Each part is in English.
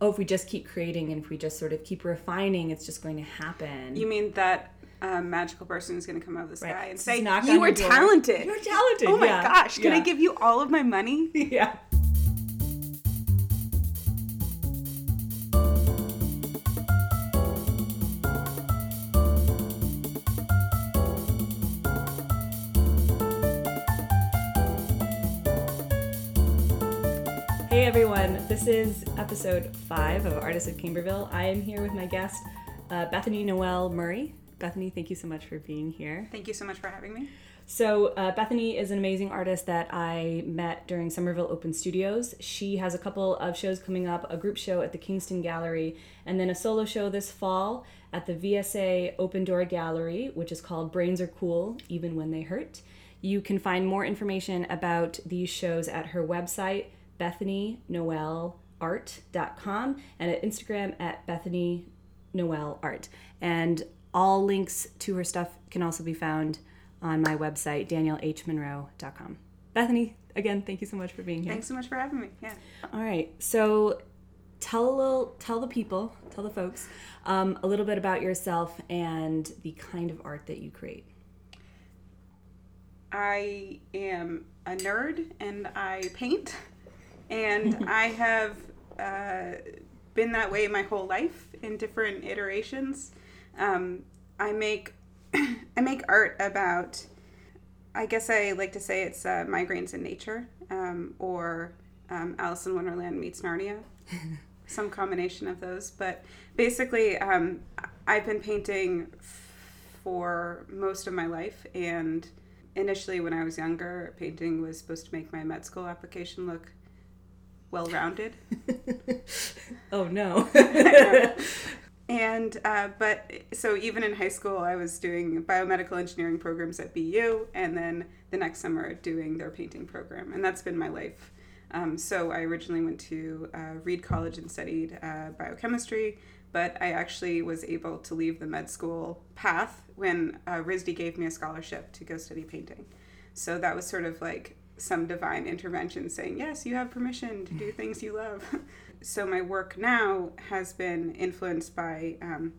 oh, if we just keep creating and if we just sort of keep refining, it's just going to happen. You mean that a magical person is going to come out of the sky Right. and say, "You were talented." You're talented. Oh my yeah. gosh! Can I give you all of my money? yeah. Is episode five of Artists of Camberville. I am here with my guest, uh, Bethany Noel Murray. Bethany, thank you so much for being here. Thank you so much for having me. So, uh, Bethany is an amazing artist that I met during Somerville Open Studios. She has a couple of shows coming up a group show at the Kingston Gallery, and then a solo show this fall at the VSA Open Door Gallery, which is called Brains Are Cool, Even When They Hurt. You can find more information about these shows at her website, bethanynoelart.com, and at Instagram at Bethany Noel Art. And all links to her stuff can also be found on my website, danielhmonroe.com. Bethany, again, thank you so much for being here. Thanks so much for having me. Yeah. All right, so tell a little, tell the people, tell the folks um, a little bit about yourself and the kind of art that you create. I am a nerd and I paint, and I have uh, been that way my whole life in different iterations. Um, I make I make art about. I guess I like to say it's uh, migraines in nature, um, or um, Alice in Wonderland meets Narnia, some combination of those. But basically, um, I've been painting for most of my life, and initially when I was younger, painting was supposed to make my med school application look well rounded. Oh no. And uh, but so even in high school, I was doing biomedical engineering programs at BU, and then the next summer doing their painting program, and that's been my life. Um, so I originally went to uh, Reed College and studied uh, biochemistry, but I actually was able to leave the med school path when uh, RISD gave me a scholarship to go study painting. So that was sort of like some divine intervention saying, yes, you have permission to do things you love. so my work now has been influenced by um,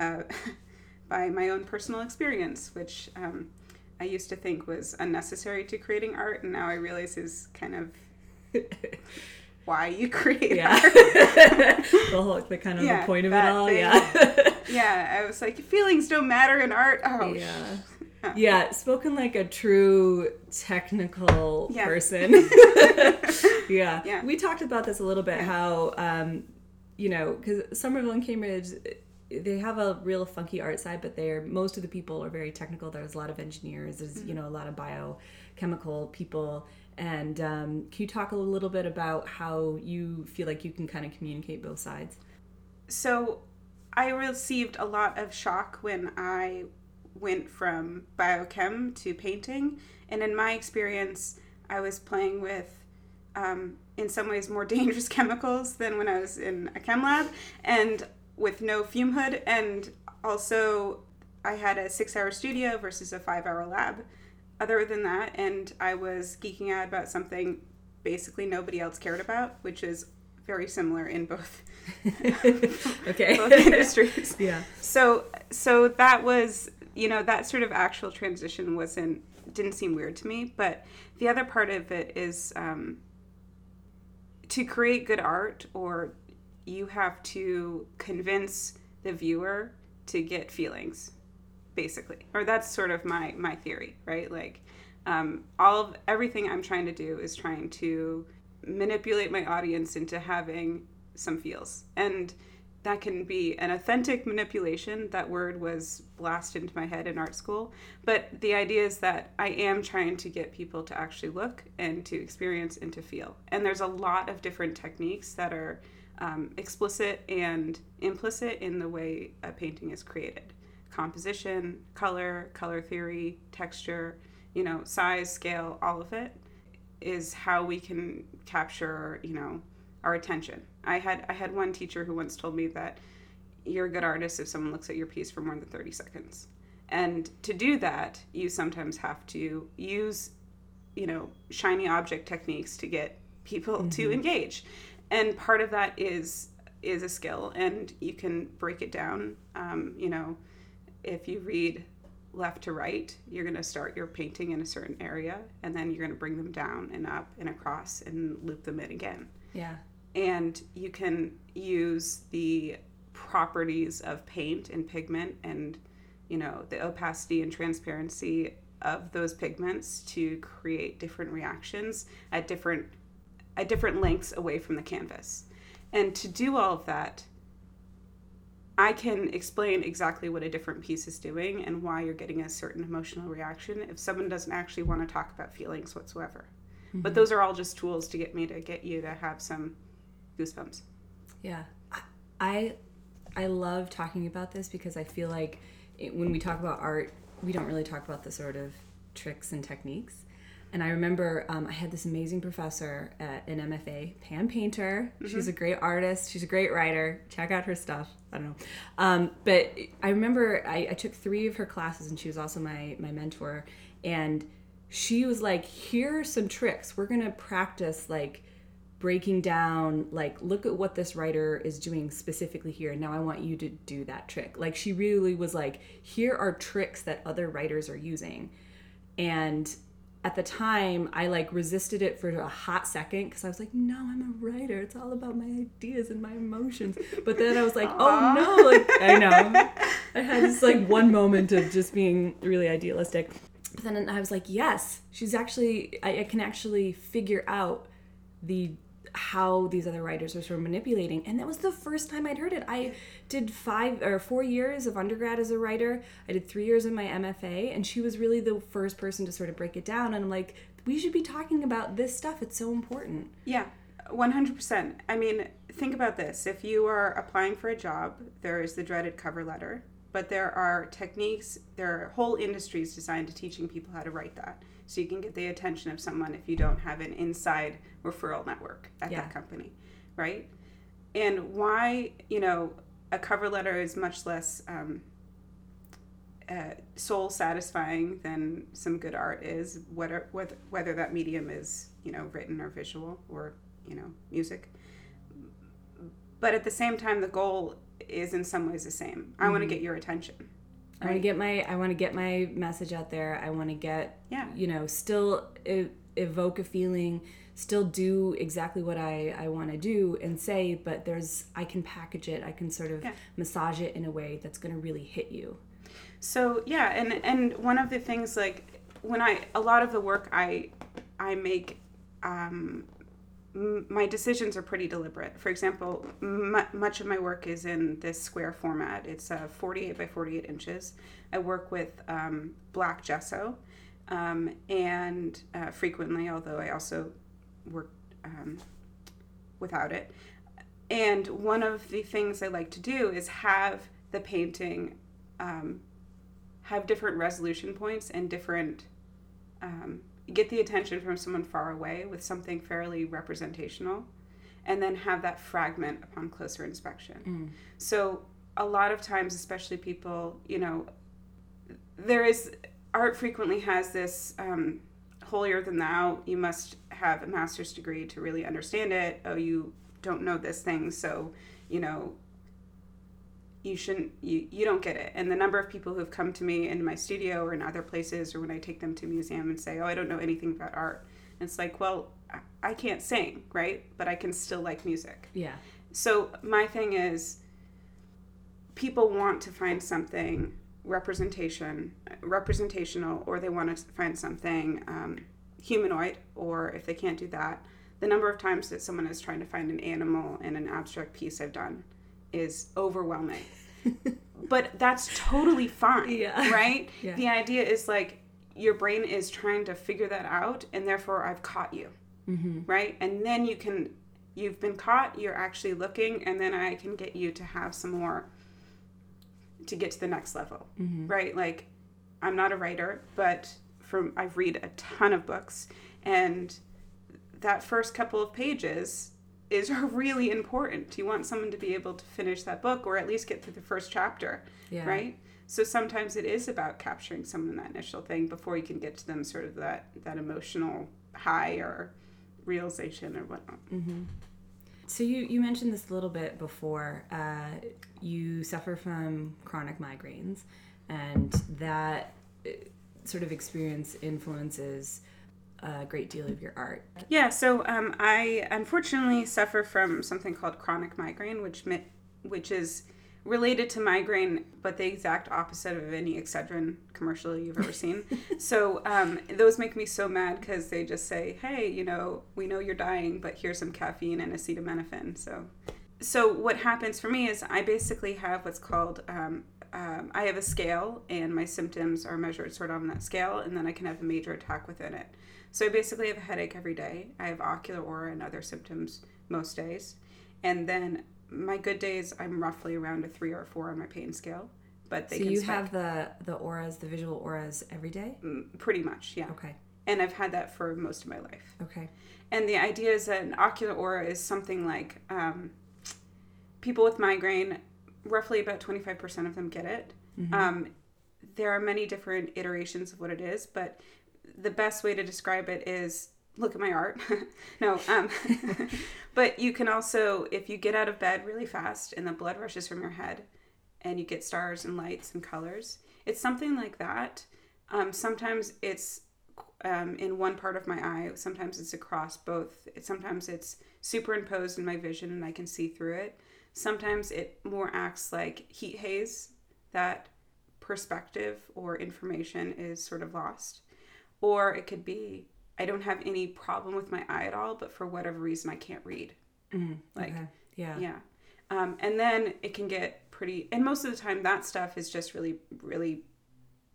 uh, by my own personal experience, which um, I used to think was unnecessary to creating art, and now I realize is kind of why you create yeah. art. the whole, the kind of Yeah, the point of it all. thing. Yeah. yeah, I was like, feelings don't matter in art. Oh, sh- yeah. Spoken like a true technical Yeah. person. yeah. Yeah. We talked about this a little bit how, um, you know, because Somerville and Cambridge, they have a real funky art side, but they're most of the people are very technical. There's a lot of engineers, there's, you know, a lot of biochemical people. And um, can you talk a little bit about how you feel like you can kind of communicate both sides? so I received a lot of shock when I went from biochem to painting. And in my experience, I was playing with, um, in some ways, more dangerous chemicals than when I was in a chem lab and with no fume hood. And also, I had a six hour studio versus a five hour lab. Other than that, and I was geeking out about something basically nobody else cared about, which is very similar in both Okay. both industries. yeah. So so that was you know that sort of actual transition wasn't didn't seem weird to me, but the other part of it is um, to create good art, or you have to convince the viewer to get feelings, basically, or that's sort of my my theory, right? Like um, all of everything I'm trying to do is trying to manipulate my audience into having some feels and that can be an authentic manipulation. That word was blasted into my head in art school. But the idea is that i am trying to get people to actually look and to experience and to feel. And there's a lot of different techniques that are um, explicit and implicit in the way a painting is created. Composition color color theory texture you know size scale all of it is how we can capture you know our attention i had i had one teacher who once told me that you're a good artist if someone looks at your piece for more than 30 seconds and to do that you sometimes have to use you know shiny object techniques to get people to engage and part of that is is a skill, and you can break it down. Um, you know, if you read left to right, you're going to start your painting in a certain area, and then you're going to bring them down and up and across and loop them in again. Yeah. And you can use the properties of paint and pigment and you know the opacity and transparency of those pigments to create different reactions at different at different lengths away from the canvas. And to do all of that, I can explain exactly what a different piece is doing and why you're getting a certain emotional reaction if someone doesn't actually want to talk about feelings whatsoever. Mm-hmm. But those are all just tools to get me to get you to have some goosebumps. Yeah. I I love talking about this because I feel like it, when we talk about art, we don't really talk about the sort of tricks and techniques. And I remember um, I had this amazing professor at an MFA, Pam Painter. Mm-hmm. She's a great artist. She's a great writer. Check out her stuff. I don't know. Um, but I remember I, I, took three of her classes, and she was also my my mentor. And she was like, "Here are some tricks. We're gonna practice like." Breaking down like look at what this writer is doing specifically here and now i want you to do that trick. Like she really was like here are tricks that other writers are using. And at the time i like resisted it for a hot second because i was like no i'm a writer. It's all about my ideas and my emotions. But then i was like oh no like i know. I had this like one moment of just being really idealistic. But then i was like yes she's actually I, I can actually figure out the how these other writers are sort of manipulating. And that was the first time I'd heard it. I did five or four years of undergrad as a writer. I did three years in my MFA, and she was really the first person to sort of break it down. And I'm like, we should be talking about this stuff. It's so important. Yeah, 100%. I mean, think about this. If you are applying for a job, there is the dreaded cover letter, but there are techniques, there are whole industries designed to teaching people how to write that so you can get the attention of someone if you don't have an inside referral network at yeah. that company, right? And why, you know, a cover letter is much less um, uh, soul satisfying than some good art is, whether, whether, whether that medium is, you know, written or visual or, you know, music. But at the same time, the goal is in some ways the same. I mm-hmm. want to get your attention I want to get my I want to get my message out there. I want to get yeah. you know still ev- evoke a feeling, still do exactly what I I want to do and say, but there's I can package it. I can sort of yeah. massage it in a way that's going to really hit you. So, yeah, and and one of the things like when I a lot of the work I I make um my decisions are pretty deliberate. For example, m- much of my work is in this square format. It's uh, 48 by 48 inches. I work with um, black gesso, um, and uh, frequently, although I also work um, without it. And one of the things I like to do is have the painting um, have different resolution points and different um, get the attention from someone far away with something fairly representational and then have that fragment upon closer inspection. Mm. So a lot of times especially people, you know, there is art frequently has this um, holier than thou. You must have a master's degree to really understand it. Oh, you don't know this thing, so you know you shouldn't you, you don't get it. And the number of people who have come to me in my studio or in other places or when i take them to a museum and say oh i don't know anything about art. And it's like well i can't sing right? But i can still like music. Yeah. So my thing is people want to find something representation representational or they want to find something um, humanoid or if they can't do that the number of times that someone is trying to find an animal in an abstract piece i've done is overwhelming. but that's totally fine, yeah. right? Yeah. The idea is like your brain is trying to figure that out, and therefore I've caught you, mm-hmm. right? And then you can, you've been caught, you're actually looking, and then I can get you to have some more to get to the next level, mm-hmm. right? Like, I'm not a writer, but from I've read a ton of books, and that first couple of pages is really important. You want someone to be able to finish that book or at least get through the first chapter, yeah. right? So sometimes it is about capturing someone in that initial thing before you can get to them sort of that that emotional high or realization or whatnot. Mm-hmm. So you you mentioned this a little bit before. Uh, you suffer from chronic migraines, and that uh, sort of experience influences a great deal of your art. Yeah, so um, I unfortunately suffer from something called chronic migraine, which mi- which is related to migraine, but the exact opposite of any Excedrin commercial you've ever seen. so um, those make me so mad because they just say, "Hey, you know, we know you're dying, but here's some caffeine and acetaminophen." So, so what happens for me is I basically have what's called um, um, I have a scale, and my symptoms are measured sort of on that scale, and then I can have a major attack within it. So I basically have a headache every day. I have ocular aura and other symptoms most days, and then my good days I'm roughly around a three or a four on my pain scale. But they So you spike have the the auras, the visual auras every day. Mm, pretty much, yeah. Okay. And I've had that for most of my life. Okay. And the idea is that an ocular aura is something like um, people with migraine, roughly about 25% of them get it. Um, there are many different iterations of what it is, but the best way to describe it is look at my art. no, um, but you can also, if you get out of bed really fast and the blood rushes from your head and you get stars and lights and colors, it's something like that. Um, sometimes it's um, in one part of my eye. Sometimes it's across both. It, sometimes it's superimposed in my vision and I can see through it. Sometimes it more acts like heat haze, that perspective or information is sort of lost. Or it could be I don't have any problem with my eye at all, but for whatever reason I can't read. Like, okay. Yeah. yeah. Um, and then it can get pretty, and most of the time that stuff is just really, really,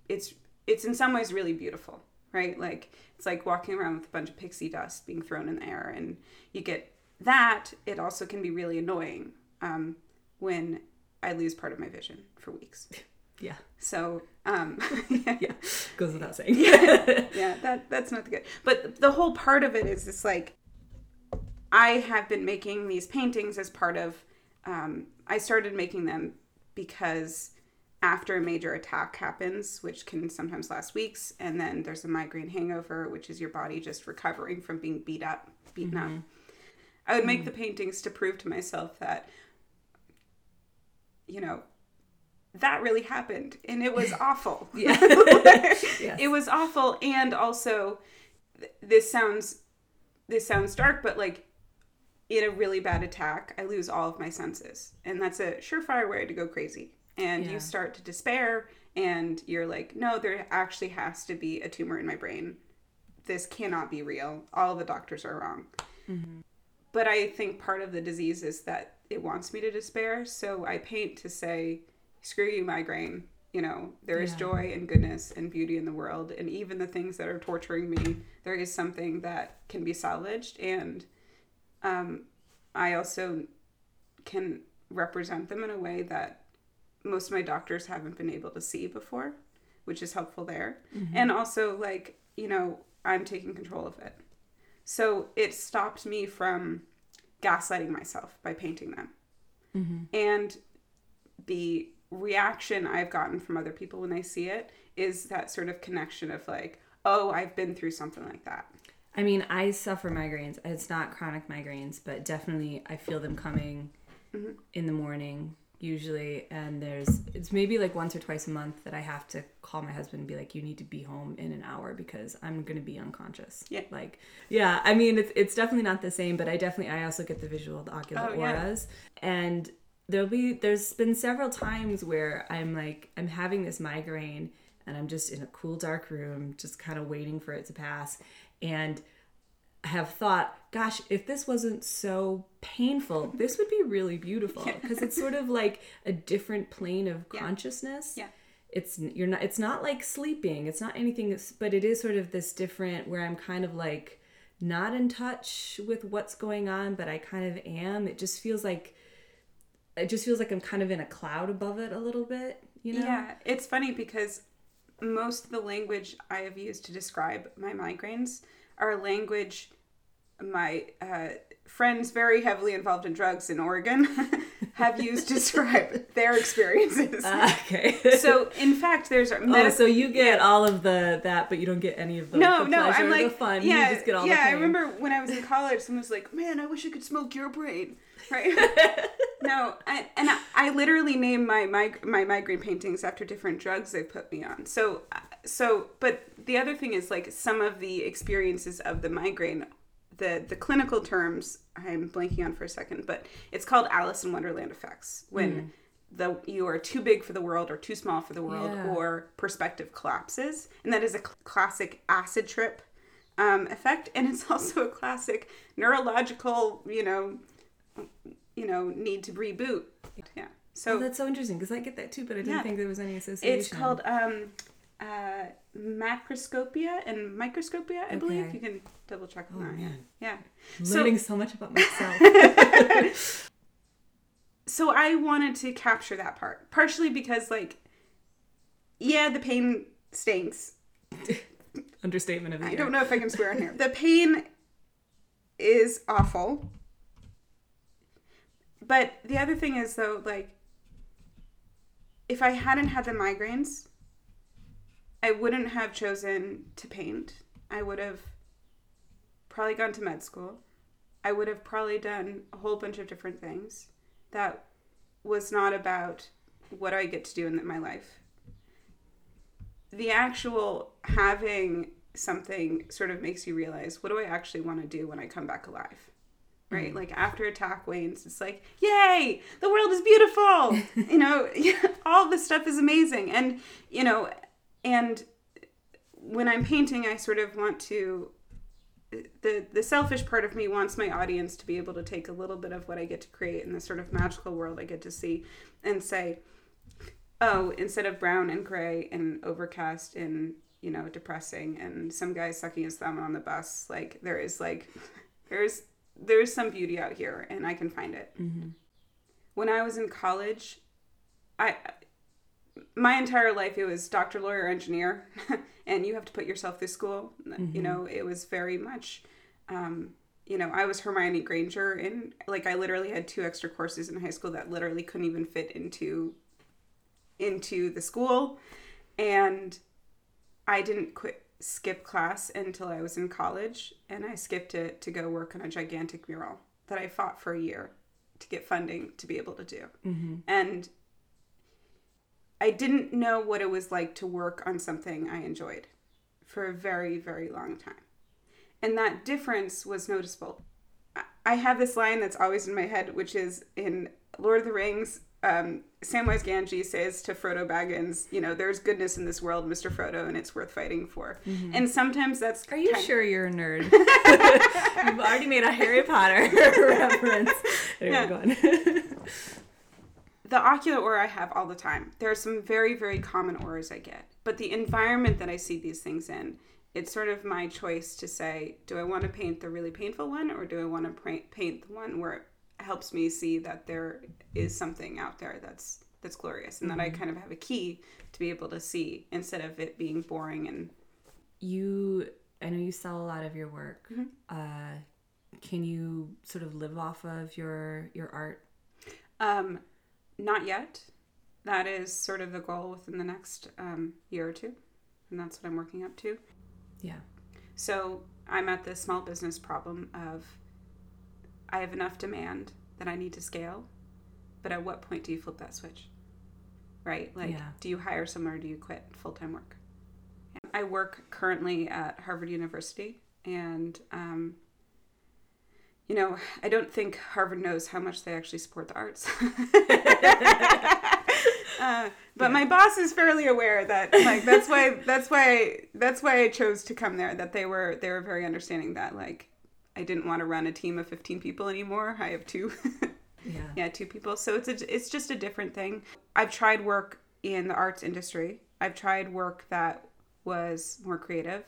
it's it's in some ways really beautiful, right? Like it's like walking around with a bunch of pixie dust being thrown in the air, and you get that. It also can be really annoying um, when I lose part of my vision for weeks. Yeah. So um, yeah, Yeah. Goes without saying. yeah, that that's not the good. But the whole part of it is this like I have been making these paintings as part of um, I started making them because after a major attack happens, which can sometimes last weeks, and then there's a migraine hangover, which is your body just recovering from being beat up, beaten up. I would make the paintings to prove to myself that, you know, that really happened and it was awful. Yeah. It was awful and also th- this sounds this sounds dark but like in a really bad attack I lose all of my senses and that's a surefire way to go crazy and Yeah. you start to despair and you're like no there actually has to be a tumor in my brain this cannot be real all the doctors are wrong mm-hmm. but I think part of the disease is that it wants me to despair. So I paint to say, screw you, migraine. You know, there is Yeah. joy and goodness and beauty in the world. And even the things that are torturing me, there is something that can be salvaged. And um, I also can represent them in a way that most of my doctors haven't been able to see before, which is helpful there. And also, like, you know, I'm taking control of it. So it stopped me from gaslighting myself by painting them. And the reaction I've gotten from other people when they see it is that sort of connection of like, oh, I've been through something like that. I mean, I suffer migraines. It's not chronic migraines, but definitely I feel them coming mm-hmm. in the morning usually. And there's, it's maybe like once or twice a month that I have to call my husband and be like, you need to be home in an hour because I'm going to be unconscious. Yeah. Like, yeah, I mean, it's, it's definitely not the same, but I definitely, I also get the visual, the ocular Oh, yeah. auras. And there'll be, there's been several times where I'm like, I'm having this migraine and I'm just in a cool, dark room, just kind of waiting for it to pass. And I have thought, gosh, if this wasn't so painful, this would be really beautiful because it's sort of like a different plane of consciousness. Yeah. It's you're not it's not like sleeping. It's not anything that's- but it is sort of this different where I'm kind of like not in touch with what's going on, but I kind of am. It just feels like it just feels like I'm kind of in a cloud above it a little bit, you know? Yeah, it's funny because most of the language I have used to describe my migraines are language my uh, friends very heavily involved in drugs in Oregon have used to describe their experiences. Uh, okay. so in fact, there's oh, so you get all of the that, but you don't get any of the no, the no. pleasure, I'm like, the fun. yeah, you just get all yeah. I remember when I was in college, someone was like, "Man, I wish I could smoke your brain." Right? no, I, and I, I literally name my, my my migraine paintings after different drugs they put me on. So so, but the other thing is like some of the experiences of the migraine the the clinical terms I'm blanking on for a second, but it's called Alice in Wonderland effects when Hmm. the you are too big for the world or too small for the world Yeah. or perspective collapses, and that is a cl- classic acid trip um, effect, and it's also a classic neurological you know you know need to reboot. Yeah, so Oh, that's so interesting because I get that too, but I didn't Yeah. think there was any association. it's called um, uh, macroscopia and microscopia, I believe. You can double check on Oh, that. Yeah. man. Yeah. I'm so- learning so much about myself. So I wanted to capture that part, partially because, like, yeah, the pain stinks. Understatement of the I year. don't know if I can swear on here. The pain is awful. But the other thing is, though, like, if I hadn't had the migraines, I wouldn't have chosen to paint. I would have probably gone to med school. I would have probably done a whole bunch of different things that was not about what I get to do in my life. The actual having something sort of makes you realize what do I actually want to do when I come back alive? Right? Mm-hmm. Like after attack wanes, it's like, yay, the world is beautiful. you know, all this stuff is amazing. And, you know, and when I'm painting, I sort of want to the the selfish part of me wants my audience to be able to take a little bit of what I get to create in this sort of magical world I get to see and say, oh, instead of brown and gray and overcast and you know depressing and some guy sucking his thumb on the bus, like there is like there's there's some beauty out here and I can find it. Mm-hmm. When I was in college, I my entire life it was doctor lawyer engineer and you have to put yourself through school. You know it was very much um, you know i was hermione granger and like i literally had two extra courses in high school that literally couldn't even fit into into the school. And i didn't quit skip class until i was in college and i skipped it to go work on a gigantic mural that i fought for a year to get funding to be able to do. And I didn't know what it was like to work on something I enjoyed for a very, very long time. And that difference was noticeable. I- I have this line that's always in my head, which is in Lord of the Rings. Um, Samwise Gamgee says to Frodo Baggins, "You know, there's goodness in this world, Mister Frodo, and it's worth fighting for." And sometimes that's Are you kind- sure you're a nerd? You've already made a Harry Potter reference. Anyway, Yeah. go on. the ocular aura I have all the time. There are some very, very common auras I get. But the environment that I see these things in, it's sort of my choice to say, do I want to paint the really painful one or do I want to paint the one where it helps me see that there is something out there that's that's glorious and that I kind of have a key to be able to see instead of it being boring and you, I know you sell a lot of your work. Mm-hmm. Uh, can you sort of live off of your your art? um not yet. That is sort of the goal within the next um, year or two. And that's what I'm working up to. Yeah. So I'm at the small business problem of I have enough demand that I need to scale, but at what point do you flip that switch? Right? Like, Yeah. do you hire someone or do you quit full time work? I work currently at Harvard University, and um, you know, I don't think Harvard knows how much they actually support the arts. uh, but my boss is fairly aware that, like, that's why that's why that's why I chose to come there. That they were they were very understanding that, like, I didn't want to run a team of fifteen people anymore. I have two. Yeah. yeah two people so it's a, it's just a different thing i've tried work in the arts industry i've tried work that was more creative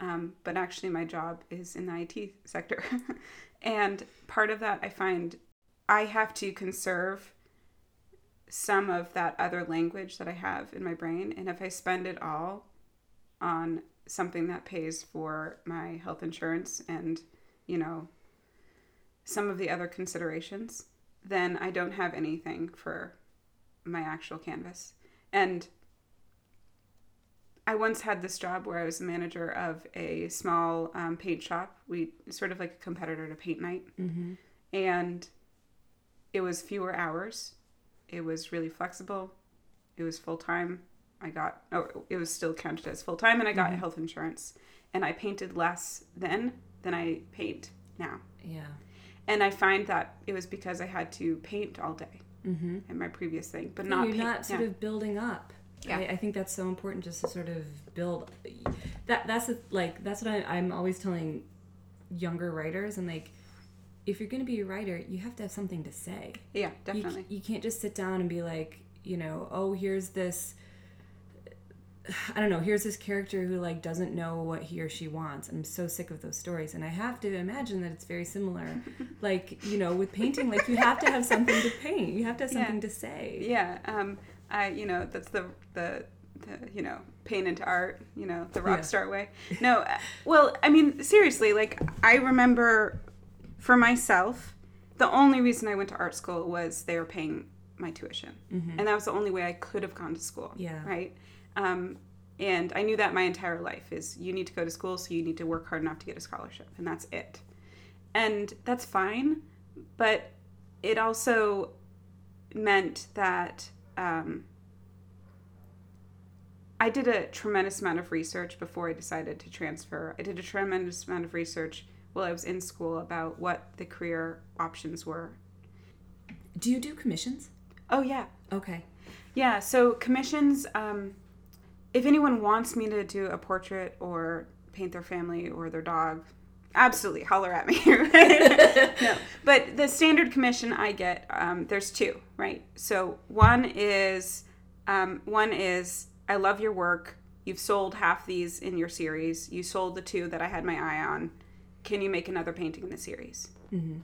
um, but actually my job is in the it sector and part of that i find i have to conserve some of that other language that i have in my brain and if i spend it all on something that pays for my health insurance and you know some of the other considerations, then I don't have anything for my actual canvas. And I once had this job where I was a manager of a small um, paint shop. We sort of like a competitor to Paint Night, Mm-hmm. and it was fewer hours. It was really flexible. It was full time. I got oh, it was still counted as full time, and I got Mhm. health insurance. And I painted less then than I paint now. Yeah. And I find that it was because I had to paint all day Mm-hmm. in my previous thing, but Yeah, not you're paint. not sort yeah. of building up. Yeah. I, I think that's so important just to sort of build. That that's the, like that's what I, I'm always telling younger writers and like if you're going to be a writer, you have to have something to say. yeah, You, definitely. you can't just sit down and be like, you know, oh, here's this. I don't know. Here's this character who like doesn't know what he or she wants. I'm so sick of those stories, and I have to imagine that it's very similar. like you know, with painting, like you have to have something to paint. You have to have Yeah. something to say. Yeah, um, I you know that's the the the you know pain into art, you know the rock Yeah. star way. No, uh, well, I mean seriously, like I remember for myself, the only reason I went to art school was they were paying my tuition, and that was the only way I could have gone to school. Mm-hmm. Yeah. right. Um, and I knew that my entire life is you need to go to school, so you need to work hard enough to get a scholarship, and that's it. And that's fine, but it also meant that um, I did a tremendous amount of research before I decided to transfer. I did a tremendous amount of research while I was in school about what the career options were. Do you do commissions? Oh, yeah. Okay. Yeah, so commissions, um, if anyone wants me to do a portrait or paint their family or their dog, absolutely holler at me. no, but the standard commission I get, um, there's two, right? So one is, um, one is I love your work. You've sold half these in your series. You sold the two that I had my eye on. Can you make another painting in the series? Mm-hmm.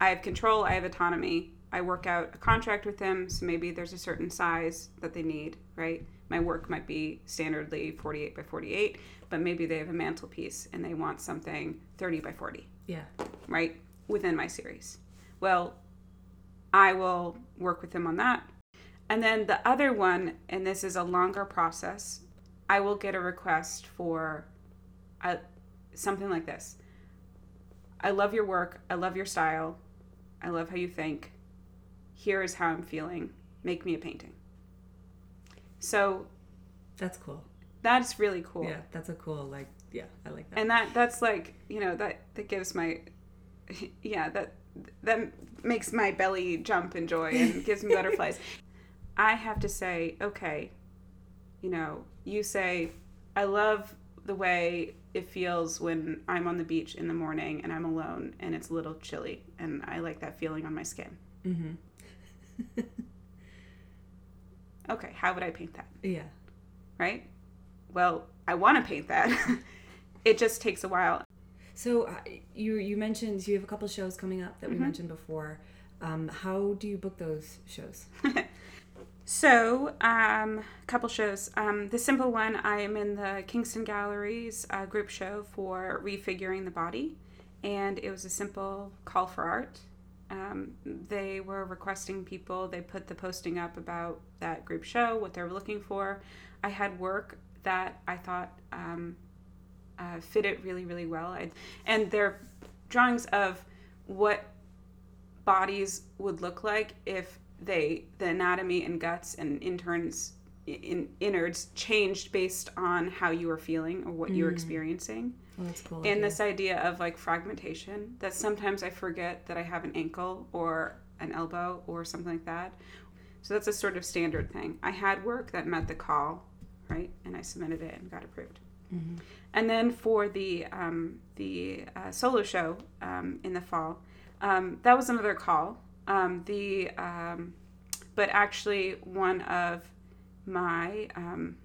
I have control, I have autonomy. I work out a contract with them, so maybe there's a certain size that they need, right? My work might be standardly 48 by 48, but maybe they have a mantelpiece and they want something 30 by 40, Yeah. right? Within my series. Well, I will work with them on that. And then the other one, and this is a longer process, I will get a request for a, something like this. I love your work. I love your style. I love how you think. Here is how I'm feeling. Make me a painting. So That's cool. that's really cool. Yeah, that's a cool like yeah, I like that. And that that's like, you know, that that gives my yeah, that that makes my belly jump in joy and gives me butterflies. I have to say, okay, you know, you say I love the way it feels when I'm on the beach in the morning and I'm alone and it's a little chilly and I like that feeling on my skin. mm-hmm. Okay, how would I paint that? Yeah. Right? Well, I want to paint that. it just takes a while. So uh, you you mentioned you have a couple shows coming up that we Mhm. mentioned before. Um, how do you book those shows? So, um, a couple shows. Um, the simple one, I am in the Kingston Galleries uh, group show for Refiguring the Body, and it was a simple call for art. Um, they were requesting people, they put the posting up about that group show, what they were looking for. I had work that I thought um, uh, fit it really, really well. I, and they're drawings of what bodies would look like if they the anatomy and guts and interns in innards changed based on how you were feeling or what you were Mm. experiencing that's cool. and this idea of like fragmentation that sometimes i forget that i have an ankle or an elbow or something like that so that's a sort of standard thing i had work that met the call right and i submitted it and got approved Mhm. and then for the um, the uh, solo show um, in the fall, um, that was another call. Um, the um, but actually one of my um,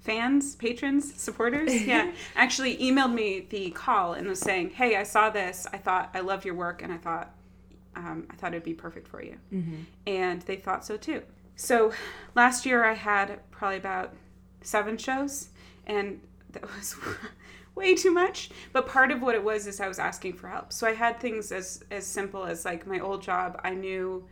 fans, patrons, supporters, yeah, actually emailed me the call and was saying, "Hey, I saw this. I thought I love your work, and I thought um, I thought it'd be perfect for you." Mhm. and they thought so too. So last year I had probably about seven shows, and that was way too much. But part of what it was is I was asking for help. So I had things as as simple as like my old job. I knew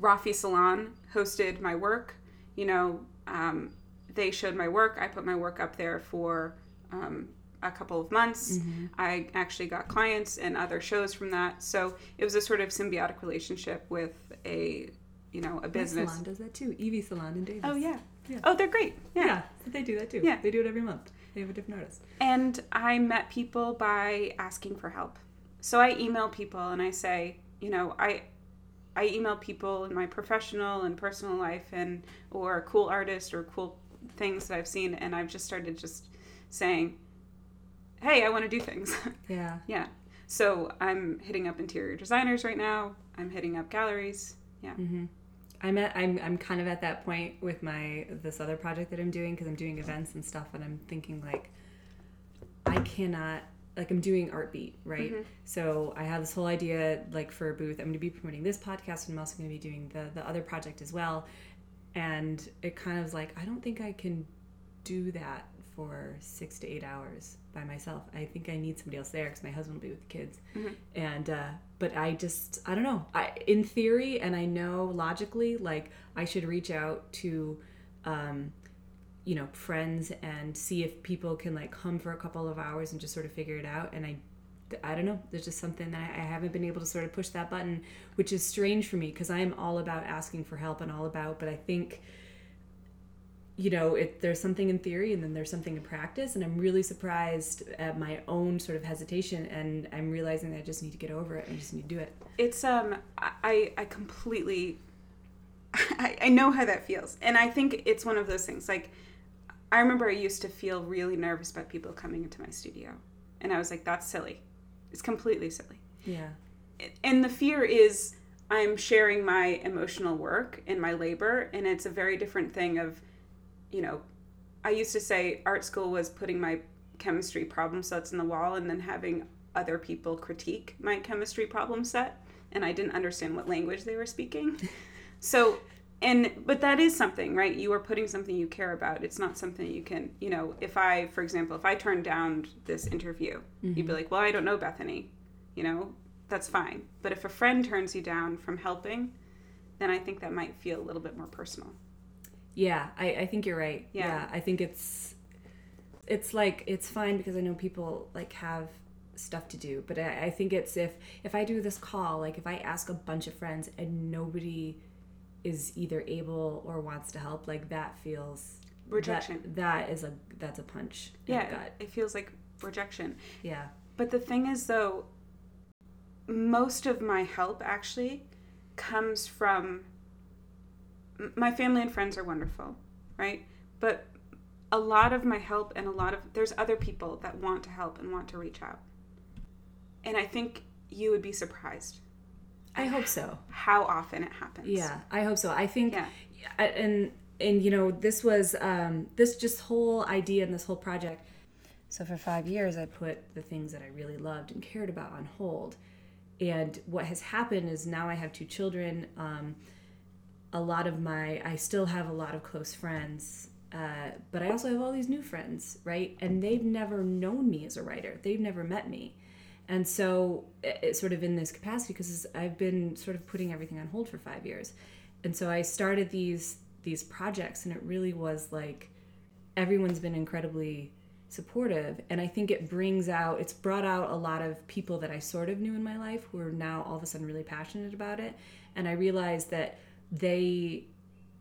Rafi Salon hosted my work. You know, um, they showed my work. I put my work up there for um, a couple of months. Mm-hmm. I actually got clients and other shows from that. So it was a sort of symbiotic relationship with a, you know, a business. My salon does that too. Evie Salon in Davis. Oh yeah. yeah. Oh, they're great. Yeah. yeah. They do that too. Yeah. They do it every month. They have a different artist. And I met people by asking for help. So I email people and I say, you know, I I email people in my professional and personal life and or cool artists or cool things that I've seen and I've just started just saying, "Hey, I want to do things." Yeah. yeah. So I'm hitting up interior designers right now. I'm hitting up galleries. Yeah. Mm-hmm. I'm at I'm I'm kind of at that point with my this other project that I'm doing because I'm doing events and stuff and I'm thinking like I cannot like I'm doing Artbeat, right? Mm-hmm. So I have this whole idea like for a booth. I'm going to be promoting this podcast and I'm also going to be doing the the other project as well. And it kind of was like I don't think I can do that for six to eight hours by myself. I think I need somebody else there because my husband will be with the kids. Mm-hmm. And uh, but I just I don't know. I in theory and I know logically like I should reach out to um, you know friends and see if people can like come for a couple of hours and just sort of figure it out. And I I don't know. There's just something that I haven't been able to sort of push that button, which is strange for me because I am all about asking for help and all about. But I think you know, it, there's something in theory and then there's something in practice. And I'm really surprised at my own sort of hesitation. And I'm realizing that I just need to get over it. I just need to do it. It's, um, I, I completely, I, I know how that feels. And I think it's one of those things. Like, I remember I used to feel really nervous about people coming into my studio. And I was like, that's silly. It's completely silly. Yeah. And the fear is I'm sharing my emotional work and my labor. And it's a very different thing of, you know, I used to say art school was putting my chemistry problem sets in the wall and then having other people critique my chemistry problem set and I didn't understand what language they were speaking. so and but that is something, right? You are putting something you care about. It's not something you can, you know, if I for example, if I turned down this interview, mm-hmm. you'd be mm-hmm. like, "Well, I don't know Bethany." You know, that's fine. But if a friend turns you down from helping, then I think that might feel a little bit more personal. Yeah, I, I think you're right. Yeah. yeah, I think it's it's like it's fine because I know people like have stuff to do, but I, I think it's if if I do this call, like if I ask a bunch of friends and nobody is either able or wants to help, like that feels rejection. that, that is a that's a punch. Yeah, it feels like rejection. Yeah. But the thing is though, most of my help actually comes from my family and friends are wonderful, right? But a lot of my help and a lot of there's other people that want to help and want to reach out. And I think you would be surprised. I hope so. How often it happens. Yeah, I hope so. I think yeah. and and you know, this was um this just whole idea and this whole project. So for 5 years I put the things that I really loved and cared about on hold. And what has happened is now I have two children um a lot of my i still have a lot of close friends uh, but i also have all these new friends right and they've never known me as a writer they've never met me and so sort of in this capacity because i've been sort of putting everything on hold for five years. And so i started these these projects and it really was like everyone's been incredibly supportive. And i think it brings out it's brought out a lot of people that i sort of knew in my life who are now all of a sudden really passionate about it. And i realized that they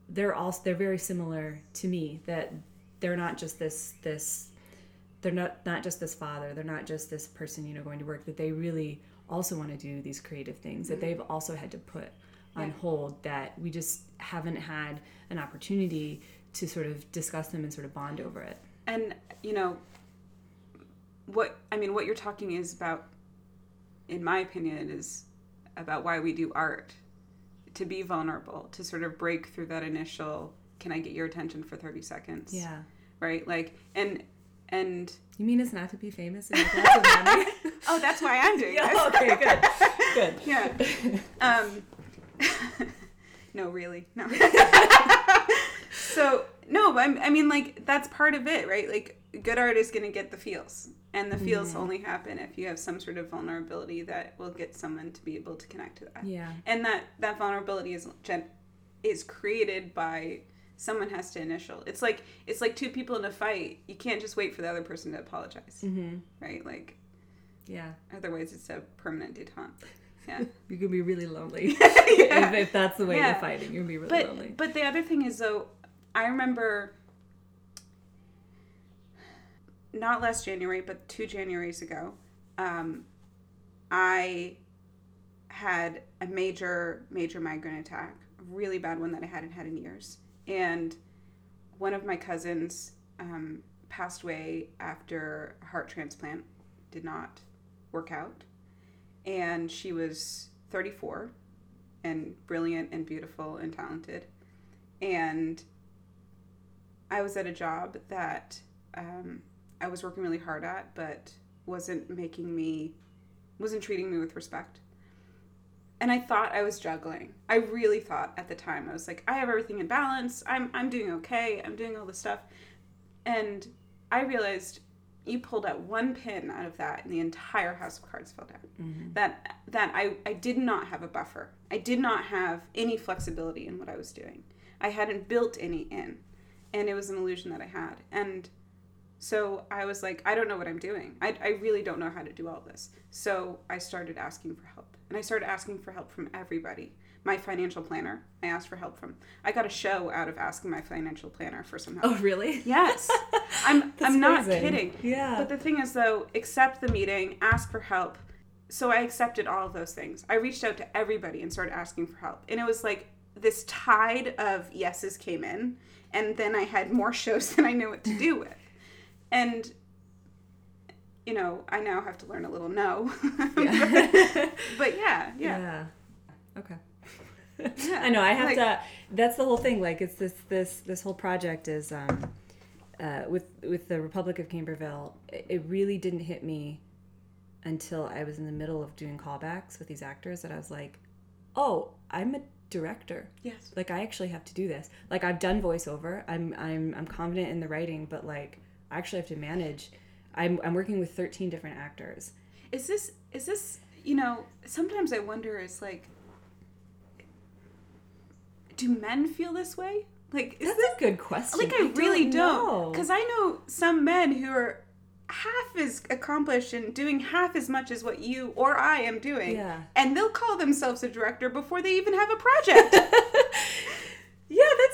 they're also they're very similar to me that they're not just this this they're not not just this father they're not just this person you know going to work that they really also want to do these creative things mm-hmm. that they've also had to put on yeah. hold that we just haven't had an opportunity to sort of discuss them and sort of bond over it and you know what i mean what you're talking is about in my opinion is about why we do art to be vulnerable, to sort of break through that initial can I get your attention for 30 seconds? Yeah. Right? Like and and You mean it's not to be famous in Oh, that's why I'm doing yeah, this. Okay, good. Good. Yeah. Um No, really. No. so, no, I, I mean like that's part of it, right? Like good art is going to get the feels and the feels Mm-hmm. only happen if you have some sort of vulnerability that will get someone to be able to connect to that Yeah. and that that vulnerability is gen- is created by someone has to initial it's like it's like two people in a fight you can't just wait for the other person to apologize Mm-hmm. right like Yeah. otherwise it's a permanent detente yeah You can be really lonely Yeah. if, if that's the way Yeah. you're fighting. You're gonna be really but lonely. but the other thing is though i remember not last january but two januaries ago um, i had a major major migraine attack a really bad one that i hadn't had in years and one of my cousins um, passed away after a heart transplant did not work out and she was 34 and brilliant and beautiful and talented and I was at a job that um, I was working really hard at, but wasn't making me, wasn't treating me with respect. And I thought I was juggling. I really thought at the time I was like, I have everything in balance. I'm I'm doing okay. I'm doing all this stuff, and I realized you pulled out one pin out of that, and the entire house of cards fell down. Mm-hmm. That that I I did not have a buffer. I did not have any flexibility in what I was doing. I hadn't built any in and it was an illusion that I had. And so I was like, I don't know what I'm doing. I, I really don't know how to do all this. So I started asking for help. And I started asking for help from everybody. My financial planner, I asked for help from. I got a show out of asking my financial planner for some help. oh, really? Yes. I'm I'm not amazing. kidding. Yeah. But the thing is though, accept the meeting, ask for help. So I accepted all of those things. I reached out to everybody and started asking for help. And it was like this tide of yeses came in and then I had more shows than I knew what to do with. And you know, I now have to learn a little no. Yeah. but yeah, yeah. Okay. Yeah. I know. I have Like- to. That's the whole thing. Like, it's this this this whole project is um, uh, with with the Republic of Camberville. It, it really didn't hit me until I was in the middle of doing callbacks with these actors that I was like, oh, I'm a director. Yes. Like, I actually have to do this. Like, I've done voiceover. I'm I'm I'm confident in the writing, but like, I actually have to manage. I'm I'm working with 13 different actors. Is this is this you know, sometimes I wonder is like do men feel this way? Like is That's this a good question. like I, really don't because I know some men who are half as accomplished and doing half as much as what you or I am doing. Yeah. And they'll call themselves a director before they even have a project.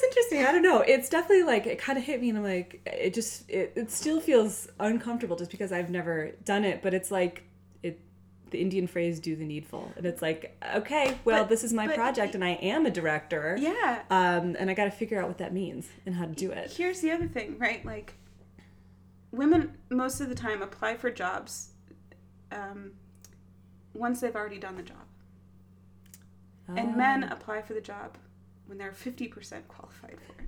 Interesting. I don't know. It's definitely like it kind of hit me, and I'm like, it just it, it still feels uncomfortable just because I've never done it. But it's like it the Indian phrase "do the needful," and it's like, okay, well, But- this is my but- project, and I am a director. yeah. Um, and I got to figure out what that means and how to do it. Here's the other thing, right? Like, women most of the time apply for jobs um, once they've already done the job, and men Um, apply for the job when they're 50% qualified for it.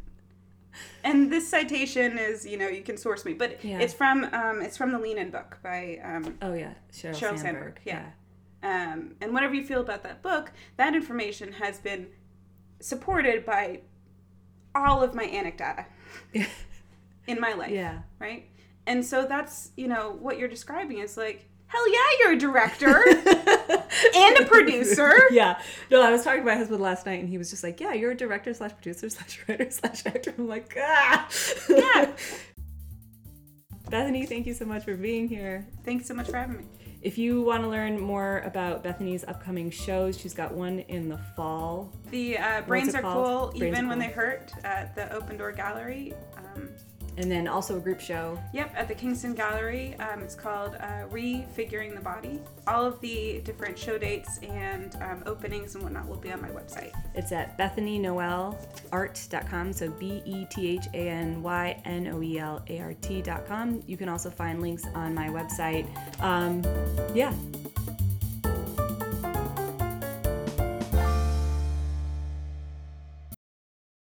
And this citation is, you know, you can source me, but Yeah. it's from um, it's from the Lean In book by um, Oh yeah, Cheryl, Sheryl Sandberg. Sandberg, yeah. um, and whatever you feel about that book, that information has been supported by all of my anecdata in my life, yeah. right? And so that's you know what you're describing is like, hell yeah, you're a director and a producer. Yeah. No, I was talking to my husband last night, and he was just like, "Yeah, you're a director slash producer slash writer slash actor." I'm like, ah. Yeah. Bethany, thank you so much for being here. Thanks so much for having me. If you want to learn more about Bethany's upcoming shows, she's got one in the fall. The uh, brains are called? cool, Brains even when Cool. they hurt at the Open Door Gallery. Um, And then also a group show. Yep, at the Kingston Gallery. Um, it's called uh, Refiguring the Body. All of the different show dates and um, openings and whatnot will be on my website. It's at bethanynoelart.com. So B E T H A N Y N O E L A R T.com. You can also find links on my website. Um, yeah,